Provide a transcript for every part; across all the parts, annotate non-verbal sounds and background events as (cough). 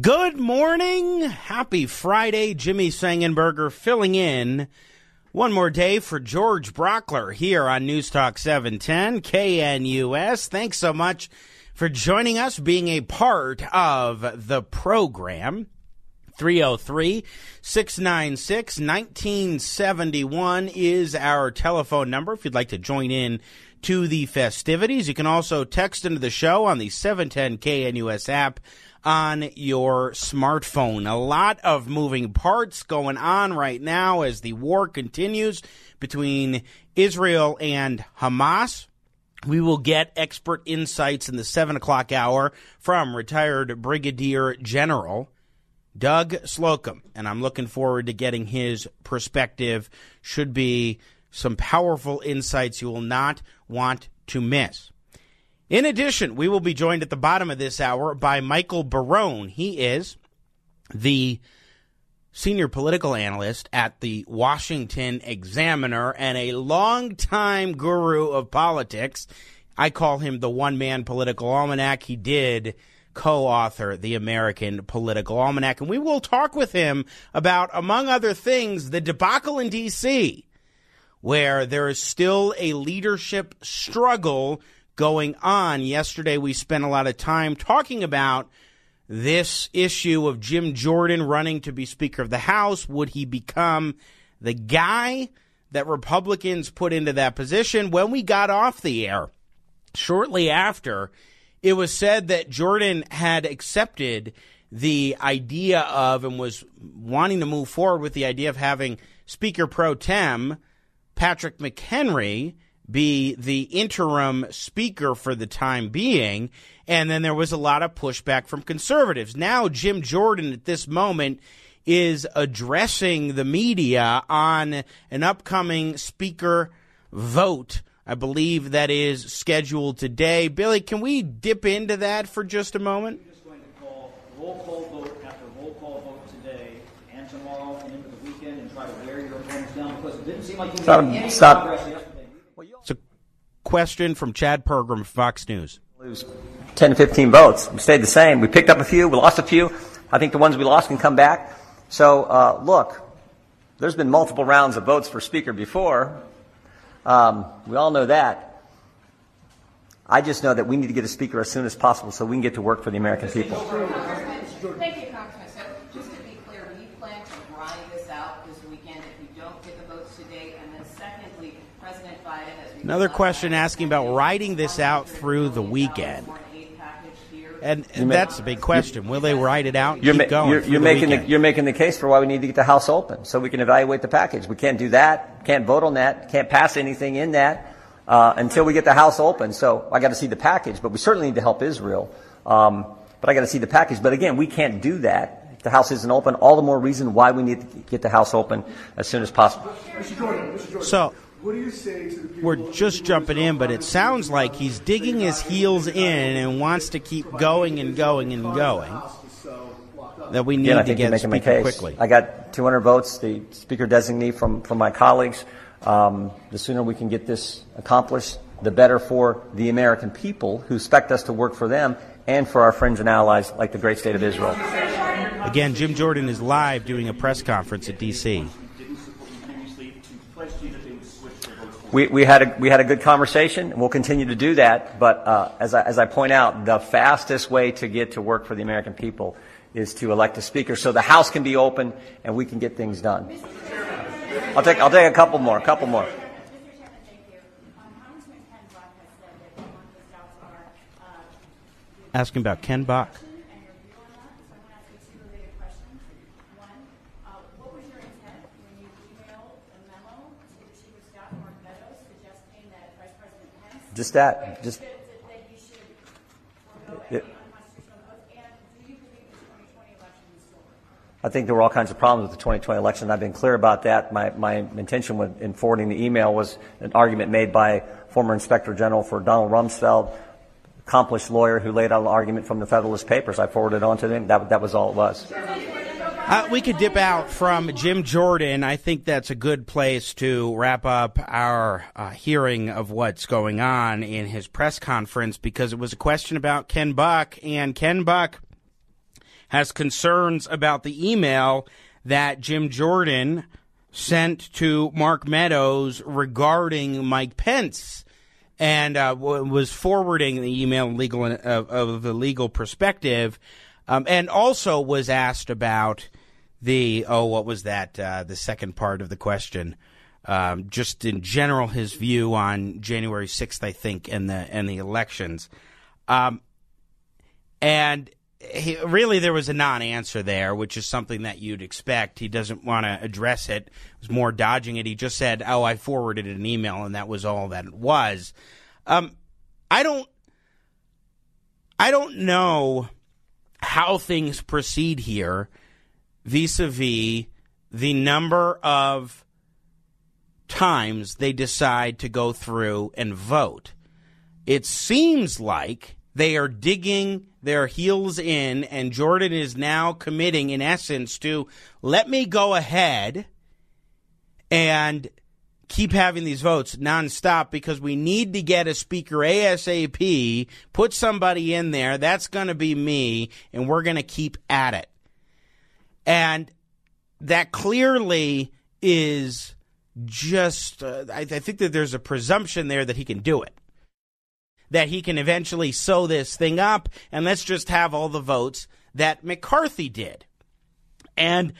Good morning. Happy Friday. Jimmy Sengenberger filling in one more day for George Brauchler here on News Talk 710 KNUS. Thanks so much for joining us, being a part of the program. 303 696 1971 is our telephone number if you'd like to join in to the festivities. You can also text into the show on the 710 KNUS app on your smartphone. A lot of moving parts going on right now as the war continues between Israel and Hamas. We will get expert insights in the 7 o'clock hour from retired Brigadier General Doug Slocum. And I'm looking forward to getting his perspective. Should be some powerful insights you will not want to miss. In addition, we will be joined at the bottom of this hour by Michael Barone. He is the senior political analyst at the Washington Examiner and a longtime guru of politics. I call him the one man political almanac. He did co author the American Political Almanac. And we will talk with him about, among other things, the debacle in D.C., where there is still a leadership struggle going on. Yesterday, we spent a lot of time talking about this issue of Jim Jordan running to be Speaker of the House. Would he become the guy that Republicans put into that position? When we got off the air, shortly after, it was said that Jordan had accepted the idea of and was wanting to move forward with the idea of having Speaker pro tem Patrick McHenry be the interim speaker for the time being. And then there was a lot of pushback from conservatives. Now, Jim Jordan at this moment is addressing the media on an upcoming speaker vote. I believe that is scheduled today. Billy, can we dip into that for just a moment? We're just going to call roll call vote after roll call vote today and tomorrow and into the weekend and try to wear your opponents down because it didn't seem like you made Stop- any stop. progress yesterday. It's a question from Chad Pergram, Fox News. lose 10 to 15 votes. We stayed the same. We picked up a few. We lost a few. I think the ones we lost can come back. So, uh, look, there's been multiple rounds of votes for Speaker before. Um, we all know that. I just know that we need to get a Speaker as soon as possible so we can get to work for the American people. Thank you, Congressman. So just to be clear, do you plan to ride this out this weekend if you don't get the votes today? And then secondly, President Biden has... Another question asking about riding this out through the weekend. And You ma- that's a big question. Will they ride it out and You're, keep ma- going? you're, you're the making the, you're making the case for why we need to get the House open so we can evaluate the package. We can't do that. Can't vote on that. Can't pass anything in that uh, until we get the House open. So I got to see the package, but we certainly need to help Israel. Um, but I got to see the package. But again, we can't do that if the House isn't open. All the more reason why we need to get the House open as soon as possible. Mr. Jordan, Mr. Jordan. So- what do you say to the people? We're just jumping in, but it sounds like he's digging his heels in and wants to keep going and going and going. That we need Again, I to think you're get making the speaker case. quickly. I got 200 votes, the speaker designee from, from my colleagues. Um, the sooner we can get this accomplished, the better for the American people who expect us to work for them and for our friends and allies like the great state of Israel. Again, Jim Jordan is live doing a press conference at D.C. We, we, had a, we had a good conversation, and we'll continue to do that. But uh, as, I, as I point out, the fastest way to get to work for the American people is to elect a speaker so the House can be open and we can get things done. I'll take, I'll take a couple more, a couple more. Asking about Ken you. Um, Congressman Ken Buck has said that one of his doubts are uh, Asking about Ken Buck. and your view on that. So I'm going to ask you two related questions. One, uh, what was your intent when you emailed a memo to the chief of staff, Mark Meadows, suggesting that Vice President Pence Just that. Just I think there were all kinds of problems with the 2020 election. I've been clear about that. My, my intention in forwarding the email was an argument made by former Inspector General for Donald Rumsfeld, accomplished lawyer who laid out an argument from the Federalist Papers. I forwarded it on to him. That, that was all it was. Uh, we could dip out from Jim Jordan. I think that's a good place to wrap up our uh, hearing of what's going on in his press conference because it was a question about Ken Buck, and Ken Buck has concerns about the email that Jim Jordan sent to Mark Meadows regarding Mike Pence and uh, was forwarding the email legal of, of the legal perspective, um, and also was asked about the oh, what was that? Uh, the second part of the question, um, just in general, his view on January sixth, I think, and the and the elections, um, and he, really there was a non-answer there, which is something that you'd expect. He doesn't want to address it. It was more dodging it. He just said, "Oh, I forwarded an email," and that was all that it was. Um, I don't, I don't know how things proceed here, vis-a-vis the number of times they decide to go through and vote. It seems like they are digging their heels in, and Jordan is now committing, in essence, to let me go ahead and keep having these votes nonstop because we need to get a speaker ASAP, put somebody in there. That's going to be me, and we're going to keep at it. And that clearly is just, uh, I, I think that there's a presumption there that he can do it that he can eventually sew this thing up and let's just have all the votes that McCarthy did. And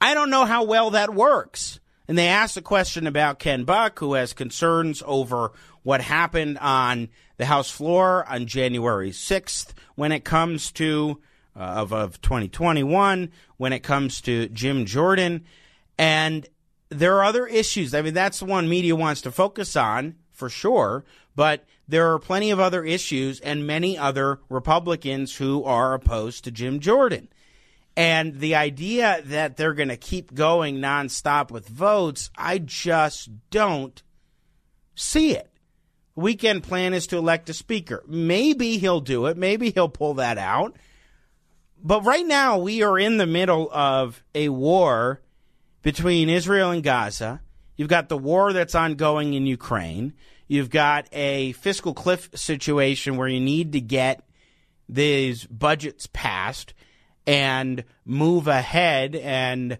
I don't know how well that works. And they asked a question about Ken Buck, who has concerns over what happened on the House floor on January 6th when it comes to uh, of, of 2021, when it comes to Jim Jordan. And there are other issues. I mean, that's the one media wants to focus on for sure. But there are plenty of other issues and many other Republicans who are opposed to Jim Jordan. And the idea that they're going to keep going nonstop with votes, I just don't see it. Weekend plan is to elect a speaker. Maybe he'll do it. Maybe he'll pull that out. But right now, we are in the middle of a war between Israel and Gaza. You've got the war that's ongoing in Ukraine. You've got a fiscal cliff situation where you need to get these budgets passed and move ahead and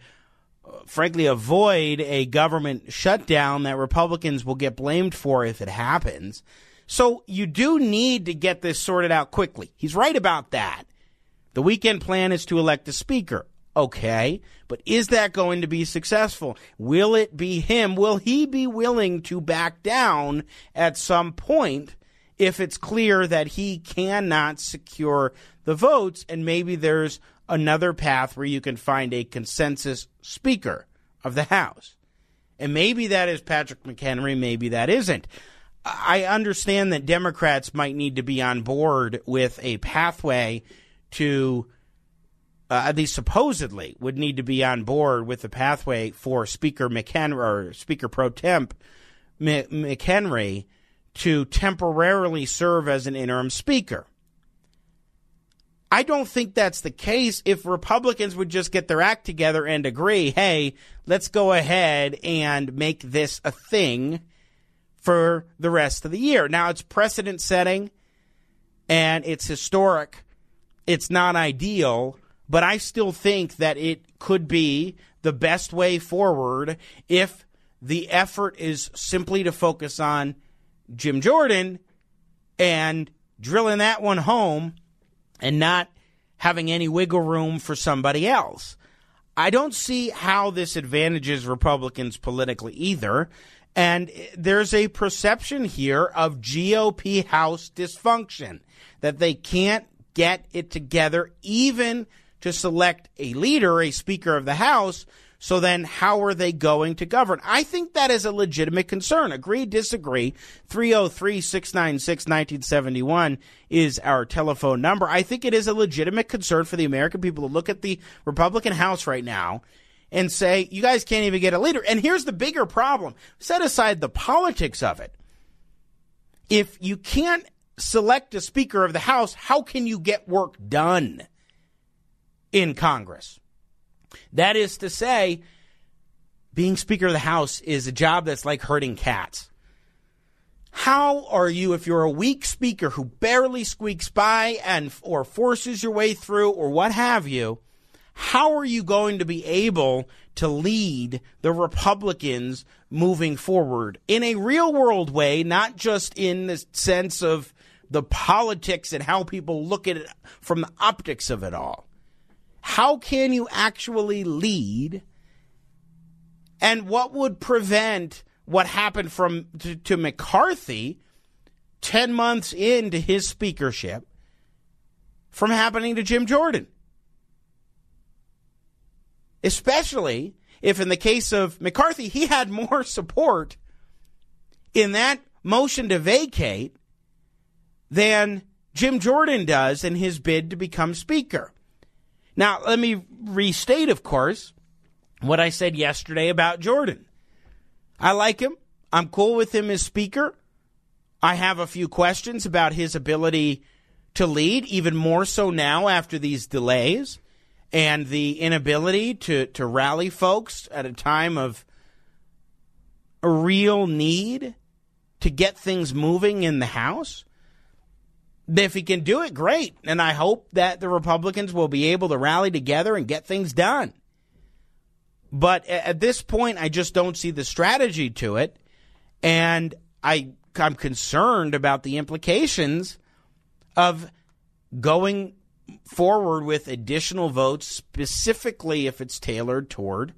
uh, frankly avoid a government shutdown that Republicans will get blamed for if it happens. So you do need to get this sorted out quickly. He's right about that. The weekend plan is to elect a speaker. Okay, but is that going to be successful? Will it be him? Will he be willing to back down at some point if it's clear that he cannot secure the votes and maybe there's another path where you can find a consensus speaker of the House? And maybe that is Patrick McHenry, maybe that isn't. I understand that Democrats might need to be on board with a pathway to uh, at least supposedly, would need to be on board with the pathway for Speaker McHenry or Speaker Pro Tem McHenry to temporarily serve as an interim speaker. I don't think that's the case if Republicans would just get their act together and agree, hey, let's go ahead and make this a thing for the rest of the year. Now, it's precedent setting and it's historic. It's not ideal, but I still think that it could be the best way forward if the effort is simply to focus on Jim Jordan and drilling that one home and not having any wiggle room for somebody else. I don't see how this advantages Republicans politically either. And there's a perception here of GOP House dysfunction that they can't get it together, even to select a leader, a Speaker of the House. So then how are they going to govern? I think that is a legitimate concern. Agree, disagree. 303 696 1971 is our telephone number. I think it is a legitimate concern for the American people to look at the Republican House right now and say, you guys can't even get a leader. And here's the bigger problem set aside the politics of it. If you can't select a Speaker of the House, how can you get work done in Congress? That is to say, being Speaker of the House is a job that's like herding cats. How are you, if you're a weak speaker who barely squeaks by and or forces your way through or what have you, how are you going to be able to lead the Republicans moving forward in a real world way, not just in the sense of the politics and how people look at it from the optics of it all? How can you actually lead? And what would prevent what happened from to, to McCarthy 10 months into his speakership from happening to Jim Jordan? Especially if, in the case of McCarthy, he had more (laughs) support in that motion to vacate than Jim Jordan does in his bid to become Speaker. Now, let me restate, of course, what I said yesterday about Jordan. I like him. I'm cool with him as Speaker. I have a few questions about his ability to lead, even more so now after these delays and the inability to, to rally folks at a time of a real need to get things moving in the House. If he can do it, great. And I hope that the Republicans will be able to rally together and get things done. But at this point, I just don't see the strategy to it. And I, I'm concerned about the implications of going forward with additional votes, specifically if it's tailored toward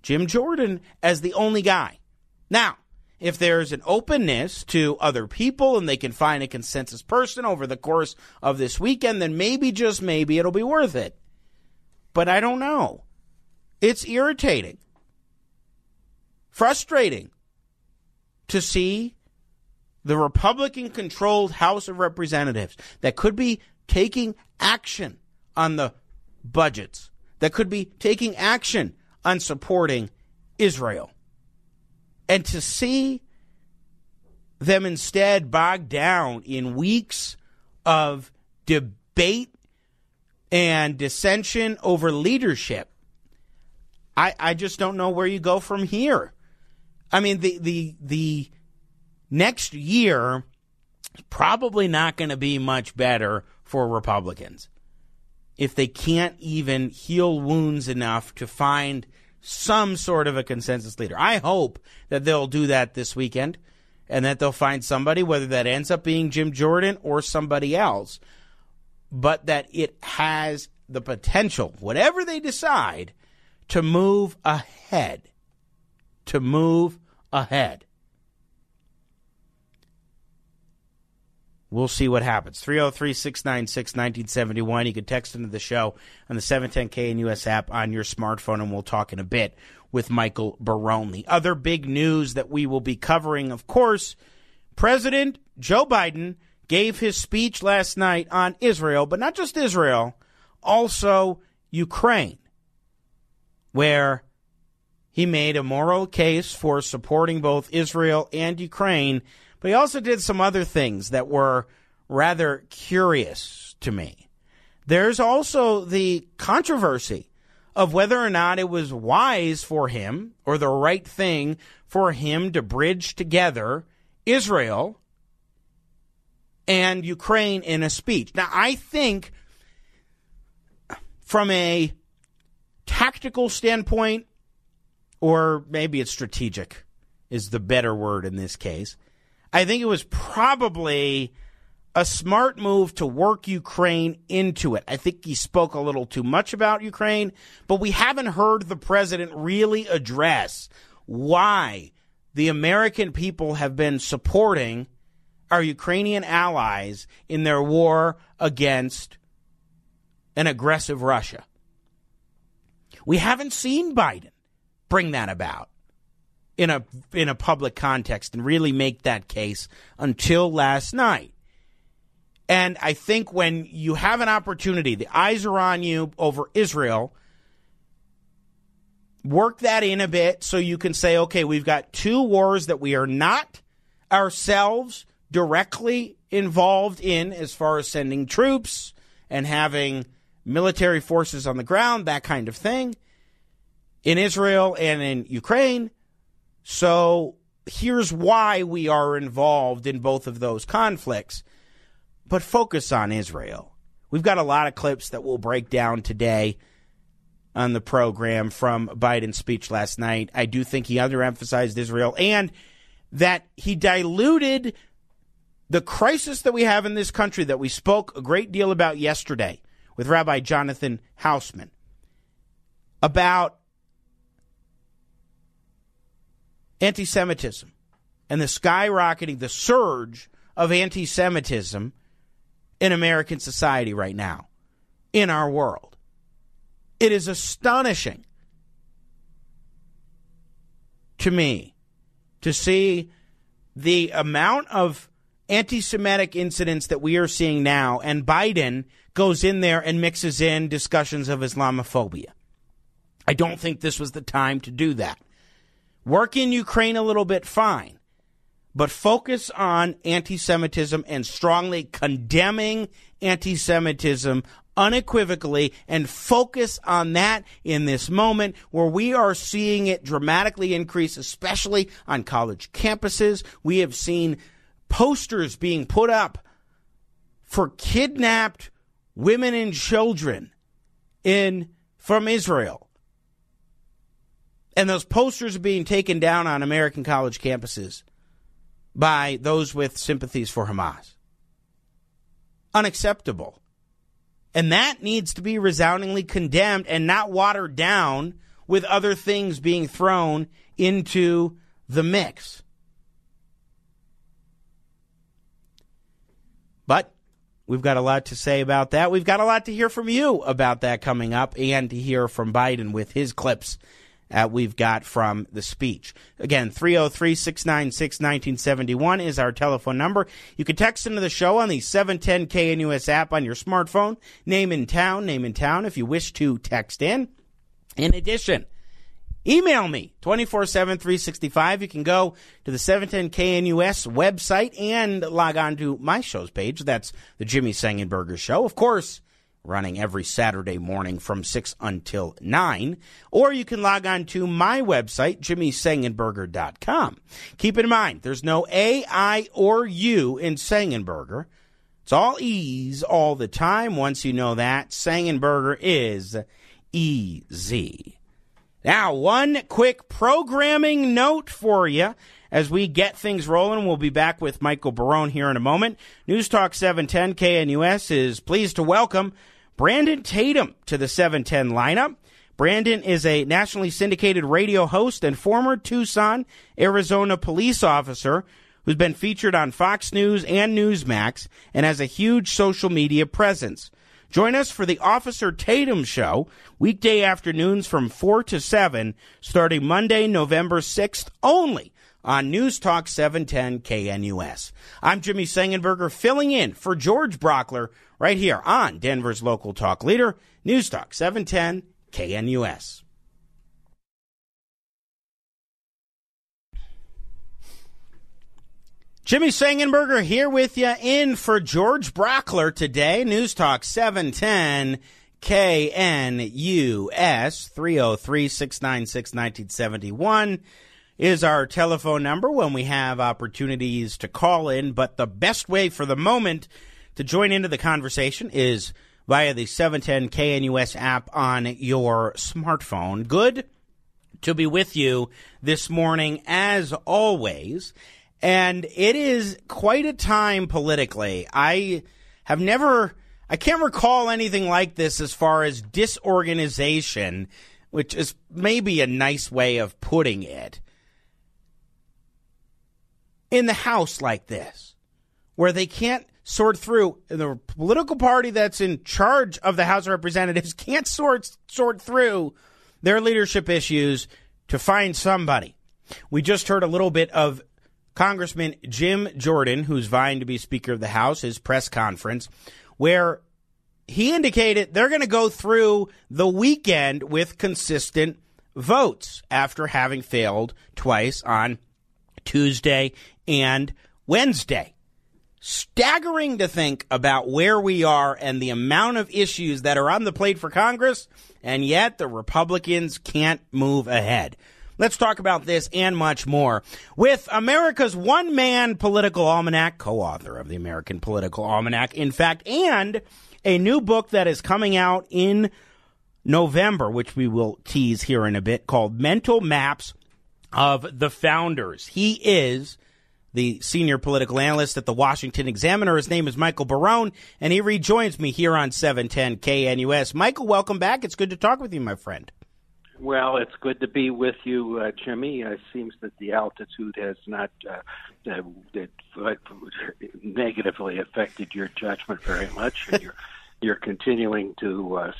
Jim Jordan as the only guy. Now, if there's an openness to other people and they can find a consensus person over the course of this weekend, then maybe, just maybe, it'll be worth it. But I don't know. It's irritating, frustrating to see the Republican controlled House of Representatives that could be taking action on the budgets, that could be taking action on supporting Israel and to see them instead bogged down in weeks of debate and dissension over leadership, I, I just don't know where you go from here. I mean, the the the next year is probably not going to be much better for Republicans if they can't even heal wounds enough to find some sort of a consensus leader. I hope that they'll do that this weekend and that they'll find somebody, whether that ends up being Jim Jordan or somebody else, but that it has the potential, whatever they decide, to move ahead. To move ahead. We'll see what happens. 303 696 1971. You can text into the show on the 710 KNUS app on your smartphone, and we'll talk in a bit with Michael Barone. The other big news that we will be covering, of course, President Joe Biden gave his speech last night on Israel, but not just Israel, also Ukraine, where he made a moral case for supporting both Israel and Ukraine but he also did some other things that were rather curious to me. There's also the controversy of whether or not it was wise for him or the right thing for him to bridge together Israel and Ukraine in a speech. Now, I think from a tactical standpoint, or maybe it's strategic is the better word in this case. I think it was probably a smart move to work Ukraine into it. I think he spoke a little too much about Ukraine, but we haven't heard the president really address why the American people have been supporting our Ukrainian allies in their war against an aggressive Russia. We haven't seen Biden bring that about in a in a public context and really make that case until last night. And I think when you have an opportunity, the eyes are on you over Israel, work that in a bit so you can say, okay, we've got two wars that we are not ourselves directly involved in as far as sending troops and having military forces on the ground, that kind of thing, in Israel and in Ukraine. So here's why we are involved in both of those conflicts. But focus on Israel. We've got a lot of clips that we'll break down today on the program from Biden's speech last night. I do think he underemphasized Israel and that he diluted the crisis that we have in this country that we spoke a great deal about yesterday with Rabbi Jonathan Hausman about anti Semitism and the skyrocketing, the surge of anti Semitism in American society right now, in our world. It is astonishing to me to see the amount of anti Semitic incidents that we are seeing now, and Biden goes in there and mixes in discussions of Islamophobia. I don't think this was the time to do that. Work in Ukraine a little bit, fine. But focus on anti Semitism and strongly condemning anti Semitism unequivocally and focus on that in this moment where we are seeing it dramatically increase, especially on college campuses. We have seen posters being put up for kidnapped women and children in from Israel. And those posters are being taken down on American college campuses by those with sympathies for Hamas. Unacceptable. And that needs to be resoundingly condemned and not watered down with other things being thrown into the mix. But we've got a lot to say about that. We've got a lot to hear from you about that coming up and to hear from Biden with his clips uh, we've got from the speech. Again, 303 696 1971 is our telephone number. You can text into the show on the 710 KNUS app on your smartphone. Name in town, name in town if you wish to text in. In addition, Email me 24 7 365. You can go to the 710 KNUS website and log on to my show's page. That's the Jimmy Sengenberger Show. Of course, running every Saturday morning from 6 until 9. Or you can log on to my website, jimmysengenberger.com. Keep in mind, there's no A, I, or U in Sengenberger. It's all E's all the time. Once you know that, Sengenberger is easy. Now, one quick programming note for you as we get things rolling. We'll be back with Michael Barone here in a moment. News Talk 710 KNUS is pleased to welcome Brandon Tatum to the 710 lineup. Brandon is a nationally syndicated radio host and former Tucson, Arizona police officer who's been featured on Fox News and Newsmax and has a huge social media presence. Join us for the Officer Tatum Show, weekday afternoons from 4 to 7, starting Monday, November 6th, only on News Talk 710 KNUS. I'm Jimmy Sengenberger, filling in for George Brauchler right here on Denver's local talk leader, News Talk 710 KNUS. Jimmy Sengenberger here with you in for George Brauchler today. News Talk 710 KNUS 303 696 1971 is our telephone number when we have opportunities to call in. But the best way for the moment to join into the conversation is via the 710 KNUS app on your smartphone. Good to be with you this morning as always. And it is quite a time politically. I have never, I can't recall anything like this as far as disorganization, which is maybe a nice way of putting it, in the House like this, where they can't sort through the political party that's in charge of the House of Representatives (laughs) can't sort sort through their leadership issues to find somebody. We just heard a little bit of Congressman Jim Jordan, who's vying to be Speaker of the House, his press conference, where he indicated they're going to go through the weekend with consistent votes after having failed twice on Tuesday and Wednesday. Staggering to think about where we are and the amount of issues that are on the plate for Congress, and yet the Republicans can't move ahead. Let's talk about this and much more with America's one man political almanac, co author of the American Political Almanac, in fact, and a new book that is coming out in November, which we will tease here in a bit, called Mental Maps of the Founders. He is the senior political analyst at the Washington Examiner. His name is Michael Barone, and he rejoins me here on 710 KNUS. Michael, welcome back. It's good to talk with you, my friend. Well, it's good to be with you, uh, Jimmy. Uh, it seems that the altitude has not uh, uh, negatively affected your judgment very much, and you're (laughs) you're continuing to uh,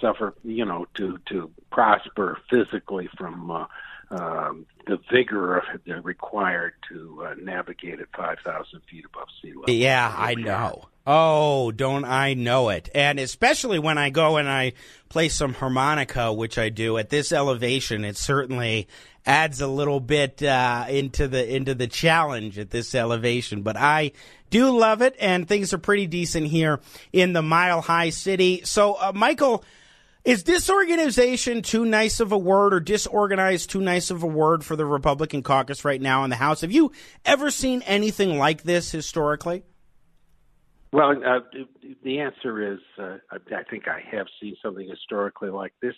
suffer, you know, to to prosper physically from uh, um, the vigor of, required to uh, navigate at 5,000 feet above sea level. Yeah, I know. Oh, don't I know it? And especially when I go and I play some harmonica, which I do at this elevation, it certainly adds a little bit uh, into the into the challenge at this elevation. But I do love it, and things are pretty decent here in the Mile High City. So, uh, Michael is disorganization too nice of a word or disorganized too nice of a word for the Republican caucus right now in the House? Have you ever seen anything like this historically? Well, uh, the answer is uh, I think I have seen something historically like this.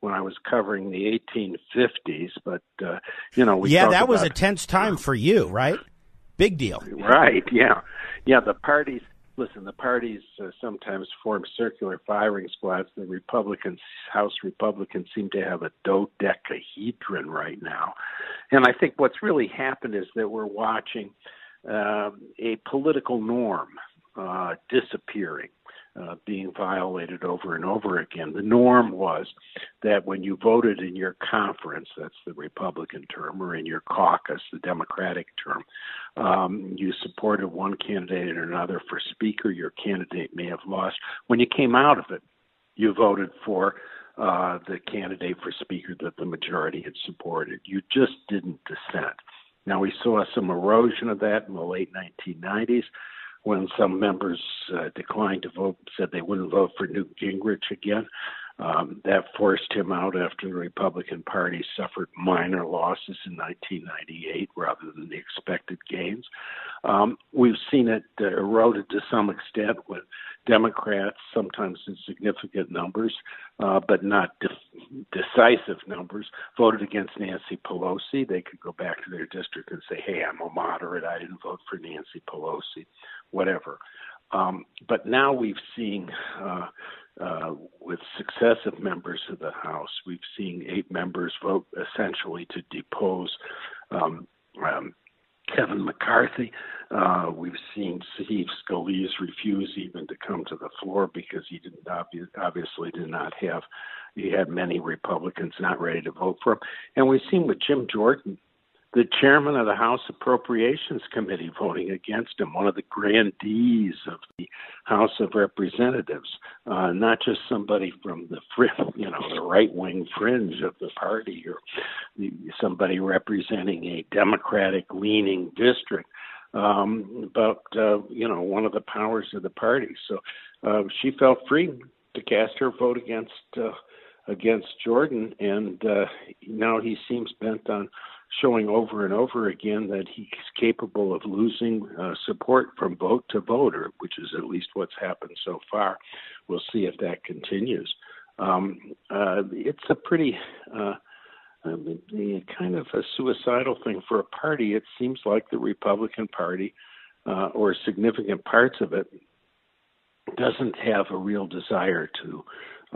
When I was covering the 1850s, but uh, you know, yeah, that was about, a tense time for you, right? Big deal, right? Yeah, yeah. The parties listen, the parties uh, sometimes form circular firing squads. The Republicans, House Republicans, seem to have a dodecahedron right now. And I think what's really happened is that we're watching uh, a political norm uh, disappearing uh, being violated over and over again. The norm was that when you voted in your conference, that's the Republican term, or in your caucus, the Democratic term, um, you supported one candidate or another for Speaker, your candidate may have lost. When you came out of it, you voted for uh, the candidate for Speaker that the majority had supported. You just didn't dissent. Now, we saw some erosion of that in the late 1990s when some members uh, declined to vote, said they wouldn't vote for Newt Gingrich again. Um, that forced him out after the Republican Party suffered minor losses in 1998 rather than the expected gains. Um, we've seen it uh, eroded to some extent with Democrats, sometimes in significant numbers, uh, but not de- decisive numbers, voted against Nancy Pelosi. They could go back to their district and say, hey, I'm a moderate. I didn't vote for Nancy Pelosi, whatever. Um, but now we've seen uh, uh, with successive members of the House. We've seen eight members vote essentially to depose um, um, Kevin McCarthy. Uh, we've seen Steve Scalise refuse even to come to the floor because he didn't obvi- obviously did not have he had many Republicans not ready to vote for him, and we've seen with Jim Jordan the chairman of the House Appropriations Committee voting against him, one of the grandees of the House of Representatives, uh, not just somebody from the (laughs) you know the right wing fringe of the party or somebody representing a Democratic leaning district, um, but uh, you know one of the powers of the party. So uh, she felt free to cast her vote against uh, against Jordan, and uh, now he seems bent on showing over and over again that he's capable of losing uh, support from vote to voter, which is at least what's happened so far. We'll see if that continues. Um, uh, it's a pretty uh, kind of a suicidal thing for a party. It seems like the Republican Party, uh, or significant parts of it, doesn't have a real desire to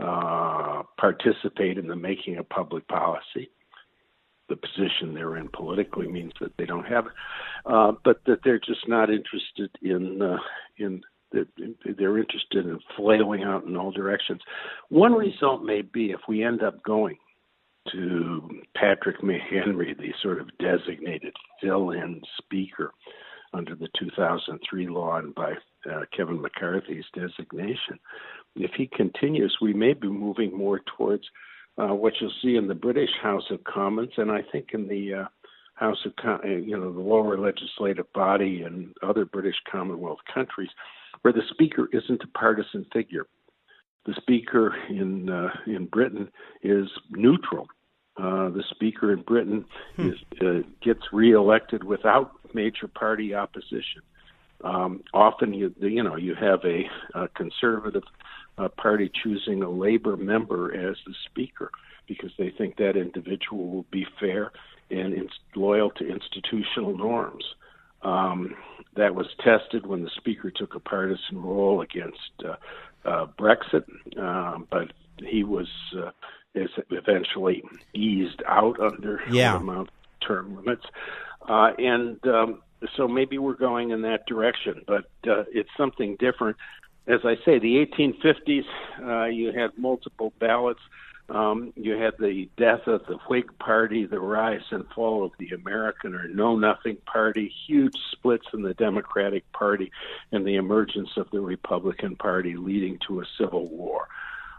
uh, participate in the making of public policy the position they're in politically means that they don't have it, uh, but that they're just not interested in uh, in they're interested in flailing out in all directions. One result may be if we end up going to Patrick McHenry, the sort of designated fill in speaker under the 2003 law and by uh, Kevin McCarthy's designation. If he continues, we may be moving more towards uh, what you'll see in the British House of Commons, and I think in the uh, House of, uh, you know, the lower legislative body and other British Commonwealth countries, where the Speaker isn't a partisan figure. The Speaker in uh, in Britain is neutral. Uh, the Speaker in Britain hmm. is, uh, gets reelected without major party opposition. Um, often, you you know, you have a, a conservative uh, party choosing a labor member as the speaker because they think that individual will be fair and in, loyal to institutional norms. Um, that was tested when the speaker took a partisan role against uh, uh, Brexit, uh, but he was uh, is eventually eased out under yeah. amount term limits, uh, and um, so maybe we're going in that direction. But uh, it's something different as I say, the 1850s, uh, you had multiple ballots. Um, you had the death of the Whig Party, the rise and fall of the American or Know Nothing Party, huge splits in the Democratic Party, and the emergence of the Republican Party, leading to a civil war.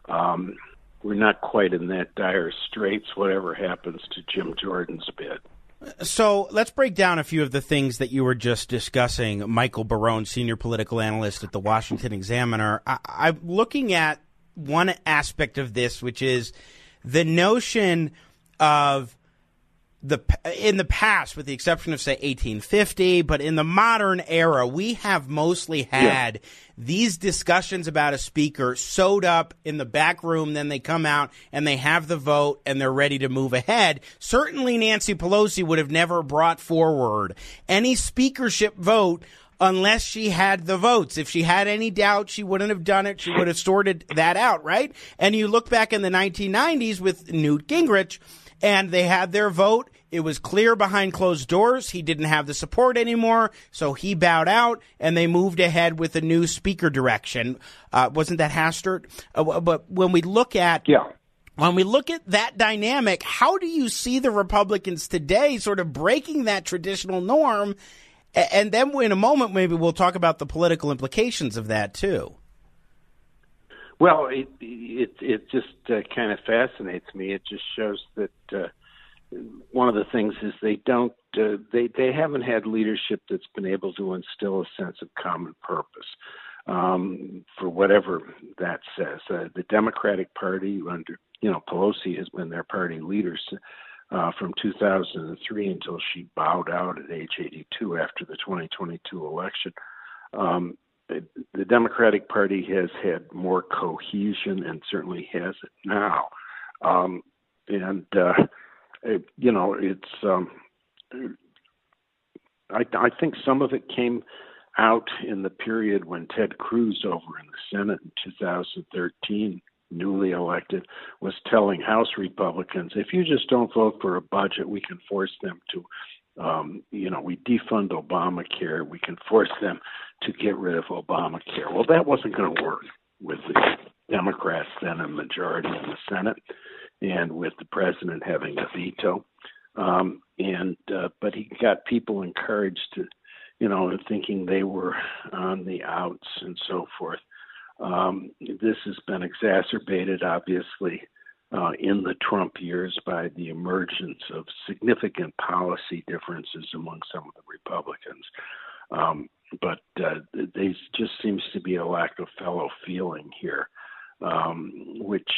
Um, we're not quite in that dire straits, whatever happens to Jim Jordan's bid. So let's break down a few of the things that you were just discussing. Michael Barone, senior political analyst at the Washington Examiner. I, I'm looking at one aspect of this, which is the notion of the in the past, with the exception of say 1850, but in the modern era, we have mostly had yeah. these discussions about a speaker sewed up in the back room. Then they come out and they have the vote and they're ready to move ahead. Certainly, Nancy Pelosi would have never brought forward any speakership vote unless she had the votes. If she had any doubt, she wouldn't have done it. She would have sorted that out, right? And you look back in the 1990s with Newt Gingrich and they had their vote. It was clear behind closed doors. He didn't have the support anymore, so he bowed out, and they moved ahead with a new speaker direction. Uh, wasn't that Hastert? Uh, but when we look at yeah. When we look at that dynamic, how do you see the Republicans today sort of breaking that traditional norm? And then in a moment, maybe we'll talk about the political implications of that too. Well, it it it just uh, kind of fascinates me. It just shows that uh, one of the things is they don't uh, they they haven't had leadership that's been able to instill a sense of common purpose um, for whatever that says. Uh, the Democratic Party under you know Pelosi has been their party leader uh, from 2003 until she bowed out at age 82 after the 2022 election. Um, the Democratic Party has had more cohesion and certainly has it now. Um, and uh, it, you know, it's um, I, I think some of it came out in the period when Ted Cruz over in the Senate in 2013 newly elected was telling House Republicans, if you just don't vote for a budget, we can force them to um, you know, we defund Obamacare. We can force them to get rid of Obamacare. Well, that wasn't going to work with the Democrats then a majority in the Senate, and with the president having a veto. Um, and uh, but he got people encouraged to, you know, thinking they were on the outs and so forth. Um, this has been exacerbated, obviously, uh, in the Trump years by the emergence of significant policy differences among some of the Republicans. Um, but uh, there just seems to be a lack of fellow feeling here, um, which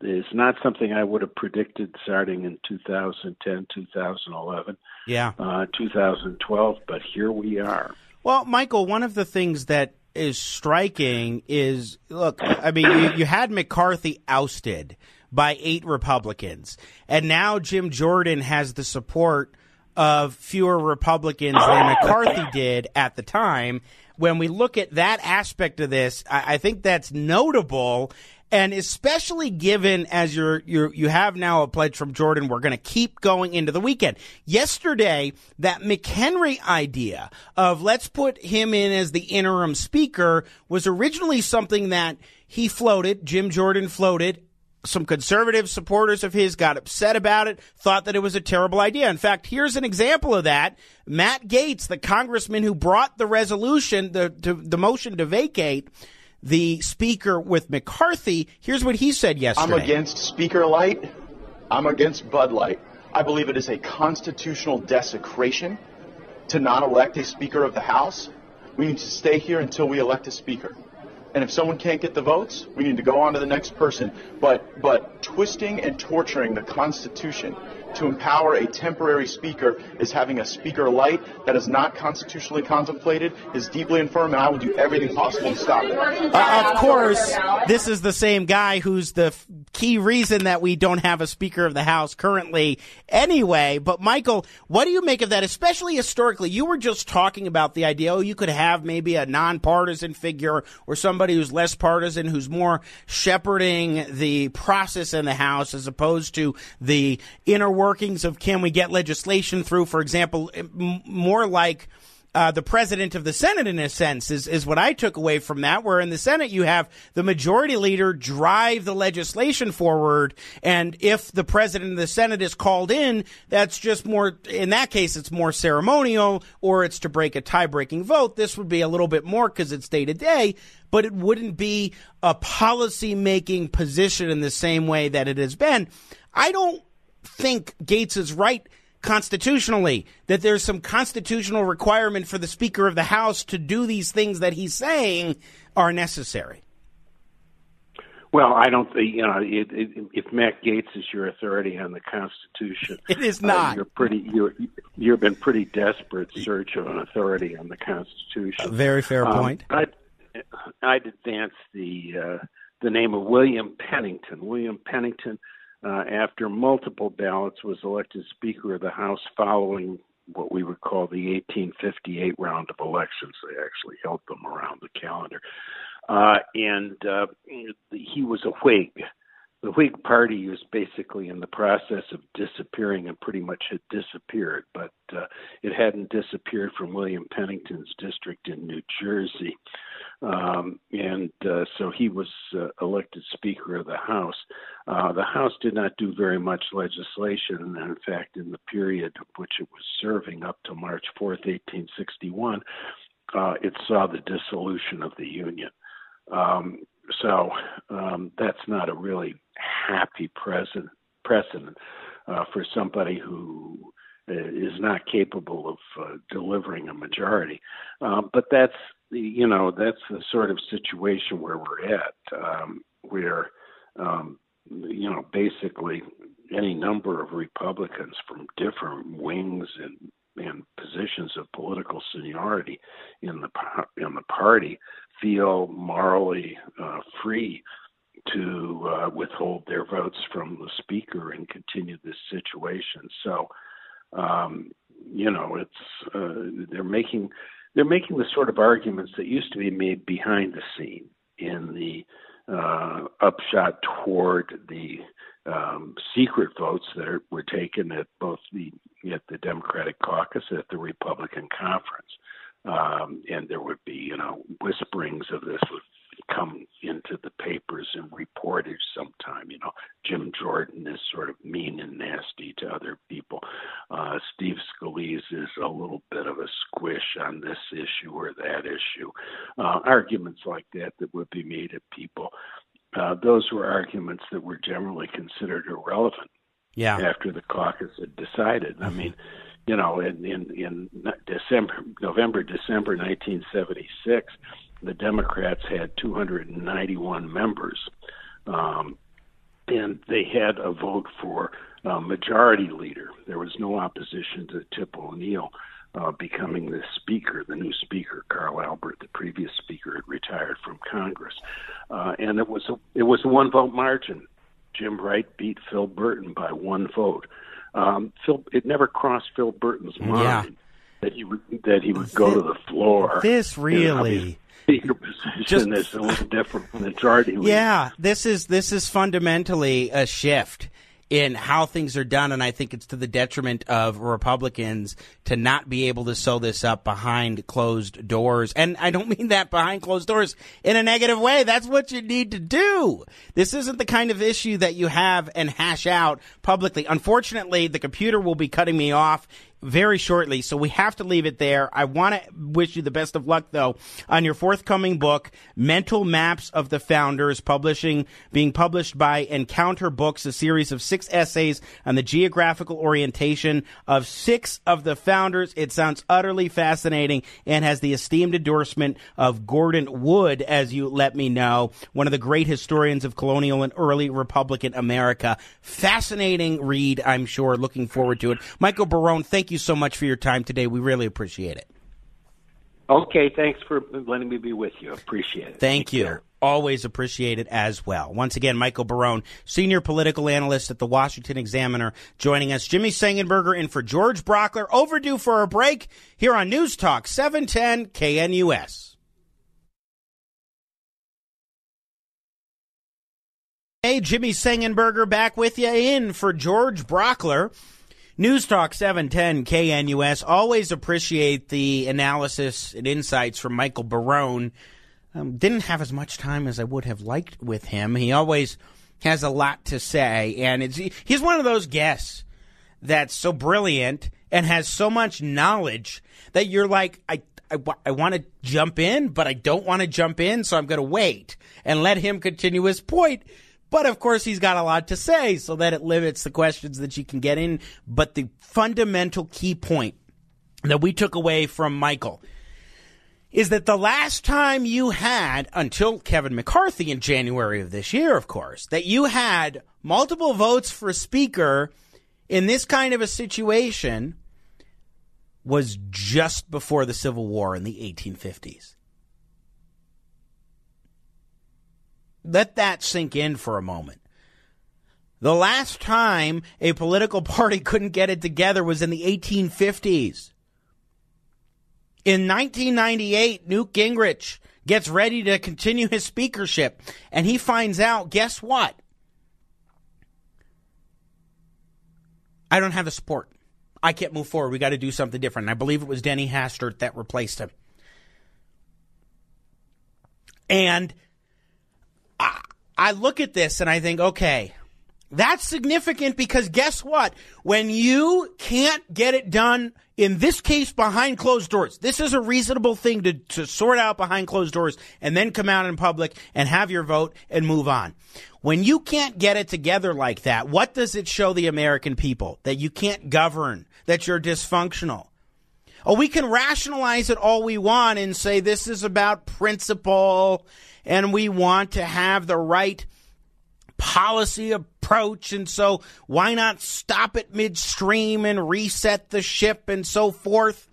is not something I would have predicted starting in 2010, 2011, yeah, uh, 2012. But here we are. Well, Michael, one of the things that is striking is look, I mean, you, you had McCarthy ousted by eight Republicans. And now Jim Jordan has the support of fewer Republicans than McCarthy did at the time. When we look at that aspect of this, I, I think that's notable. And especially given as you're, you're, you have now a pledge from Jordan, we're going to keep going into the weekend. Yesterday, that McHenry idea of let's put him in as the interim speaker was originally something that he floated, Jim Jordan floated some conservative supporters of his got upset about it, thought that it was a terrible idea. In fact, here's an example of that. Matt Gaetz, the congressman who brought the resolution, the, to, the motion to vacate the speaker with McCarthy, here's what he said yesterday. I'm against Speaker Light. I'm against Bud Light. I believe it is a constitutional desecration to not elect a Speaker of the House. We need to stay here until we elect a Speaker. And if someone can't get the votes, we need to go on to the next person. But but twisting and torturing the Constitution to empower a temporary speaker is having a speaker light that is not constitutionally contemplated, is deeply infirm, and I will do everything possible to stop it. Uh, of course, this is the same guy who's the f- key reason that we don't have a Speaker of the House currently anyway. But, Michael, what do you make of that, especially historically? You were just talking about the idea, oh, you could have maybe a nonpartisan figure or somebody who's less partisan, who's more shepherding the process in the House as opposed to the inner workings of can we get legislation through, for example, more like uh, the president of the Senate, in a sense, is, is what I took away from that. Where in the Senate, you have the majority leader drive the legislation forward. And if the president of the Senate is called in, that's just more, in that case, it's more ceremonial or it's to break a tie breaking vote. This would be a little bit more because it's day to day, but it wouldn't be a policy making position in the same way that it has been. I don't think Gaetz is right constitutionally that there's some constitutional requirement for the Speaker of the House to do these things that he's saying are necessary. Well, I don't think you know it, it, if Matt Gaetz is your authority on the Constitution. (laughs) It is uh, not. you're pretty. You're you've been pretty desperate search of an authority on the Constitution. A very fair Um, point. I'd, I'd advance the uh, the name of William Pennington. William Pennington, uh, after multiple ballots, was elected Speaker of the House following what we would call the 1858 round of elections. They actually held them around the calendar. Uh, and uh, he was a Whig. The Whig Party was basically in the process of disappearing and pretty much had disappeared, but uh, it hadn't disappeared from William Pennington's district in New Jersey. Um, and uh, so he was uh, elected Speaker of the House. Uh, the House did not do very much legislation, and in fact, in the period which it was serving up to March 4th, 1861, uh, it saw the dissolution of the Union. Um, so um, that's not a really happy present, precedent uh, for somebody who uh, not capable of delivering a majority. Um, but that's you know that's the sort of situation where we're at, um, where um, you know basically any number of Republicans from different wings and and positions of political seniority in the in the party feel morally uh, free to uh, withhold their votes from the speaker and continue this situation. So, um, you know, it's uh, they're making they're making the sort of arguments that used to be made behind the scene in the uh, upshot toward the um, secret votes that are, were taken at both the at the Democratic caucus at the Republican conference, um, and there would be you know whisperings of this come into the papers and reportage sometime. You know, Jim Jordan is sort of mean and nasty to other people. Uh, Steve Scalise is a little bit of a squish on this issue or that issue. Uh, arguments like that that would be made at people. Uh, those were arguments that were generally considered irrelevant Yeah. after the caucus had decided. I mean, you know, in in, in December, November, December 1976, the Democrats had 291 members, um, and they had a vote for uh, majority leader. There was no opposition to Tip O'Neill. Uh, becoming the speaker, the new speaker, Carl Albert, the previous speaker, had retired from Congress, uh, and it was a it was a one vote margin. Jim Wright beat Phil Burton by one vote. Um, Phil, it never crossed Phil Burton's mind Yeah. That he would that he would go to the floor. This really- Speaker position is a little different from the leader. Yeah, this is this is fundamentally a shift in how things are done, and I think it's to the detriment of Republicans to not be able to sew this up behind closed doors. And I don't (laughs) mean that behind closed doors in a negative way. That's what you need to do. This isn't the kind of issue that you have and hash out publicly. Unfortunately, the computer will be cutting me off very shortly, so we have to leave it there. I want to wish you the best of luck, though, on your forthcoming book, Mental Maps of the Founders, publishing being published by Encounter Books, a series of six essays on the geographical orientation of six of the founders. It sounds utterly fascinating and has the esteemed endorsement of Gordon Wood, as you let me know, one of the great historians of colonial and early Republican America. Fascinating read, I'm sure. Looking forward to it. Michael Barone, thank you so much for your time today. We really appreciate it. Okay, thanks for letting me be with you. Appreciate it. Thank you. Always appreciate it as well. Once again, Michael Barone, senior political analyst at the Washington Examiner, joining us. Jimmy Sengenberger in for George Brauchler, Overdue for a break here on News Talk 710 KNUS. Hey, Jimmy Sengenberger back with you in for George Brauchler. News Talk 710 KNUS. Always appreciate the analysis and insights from Michael Barone. Um, didn't have as much time as I would have liked with him. He always has a lot to say, and it's, he's one of those guests that's so brilliant and has so much knowledge that you're like, I, I, I want to jump in, but I don't want to jump in, so I'm going to wait and let him continue his point but of course, he's got a lot to say, so that it limits the questions that you can get in. But the fundamental key point that we took away from Michael is that the last time you had, until Kevin McCarthy in January of this year, of course, that you had multiple votes for Speaker in this kind of a situation was just before the Civil War in the 1850s. Let that sink in for a moment. The last time a political (laughs) party couldn't get it together was in the 1850s. In 1998, Newt Gingrich gets ready to continue his speakership, and he finds out guess what? I don't have the support. I can't move forward. We got to do something different. And I believe it was Denny Hastert that replaced him. And I look at this and I think, okay, that's significant because guess what? When you can't get it done, in this case, behind closed doors, this is a reasonable thing to, to sort out behind closed doors and then come out in public and have your vote and move on. When you can't get it together like that, what does it show the American people? That you can't govern, that you're dysfunctional. Oh, we can rationalize it all we want and say this is about principle and we want to have the right policy approach. And so why not stop it midstream and reset the ship and so forth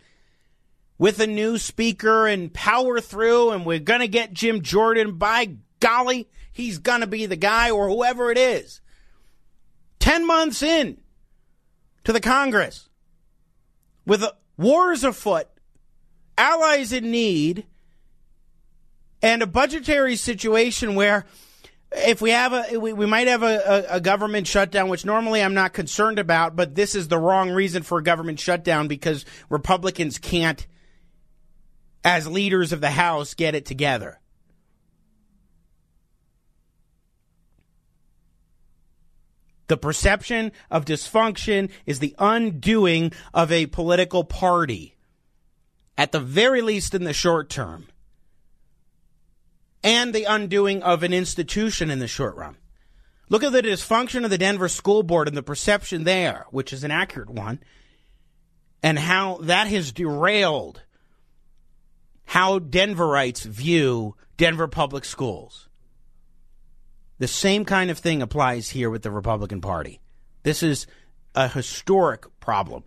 with a new speaker and power through? And we're going to get Jim Jordan. By golly, he's going to be the guy or whoever it is. 10 months in to the Congress with wars afoot, allies in need, and a budgetary situation where if we have a we, we might have a, a, a, government shutdown which normally i'm not concerned about but this is the wrong reason for a government shutdown because republicans can't as leaders of the house get it together. The perception of dysfunction is the undoing of a political party at the very least in the short term and the undoing of an institution in the short run. Look at the dysfunction of the Denver School Board and the perception there, which is an accurate one, and how that has derailed how Denverites view Denver public schools. The same kind of thing applies here with the Republican Party. This is a historic problem.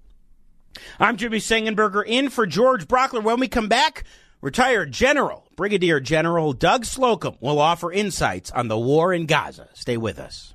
I'm Jimmy Sengenberger in for George Brauchler. When we come back, Retired General Brigadier General Doug Slocum will offer insights on the war in Gaza. Stay with us.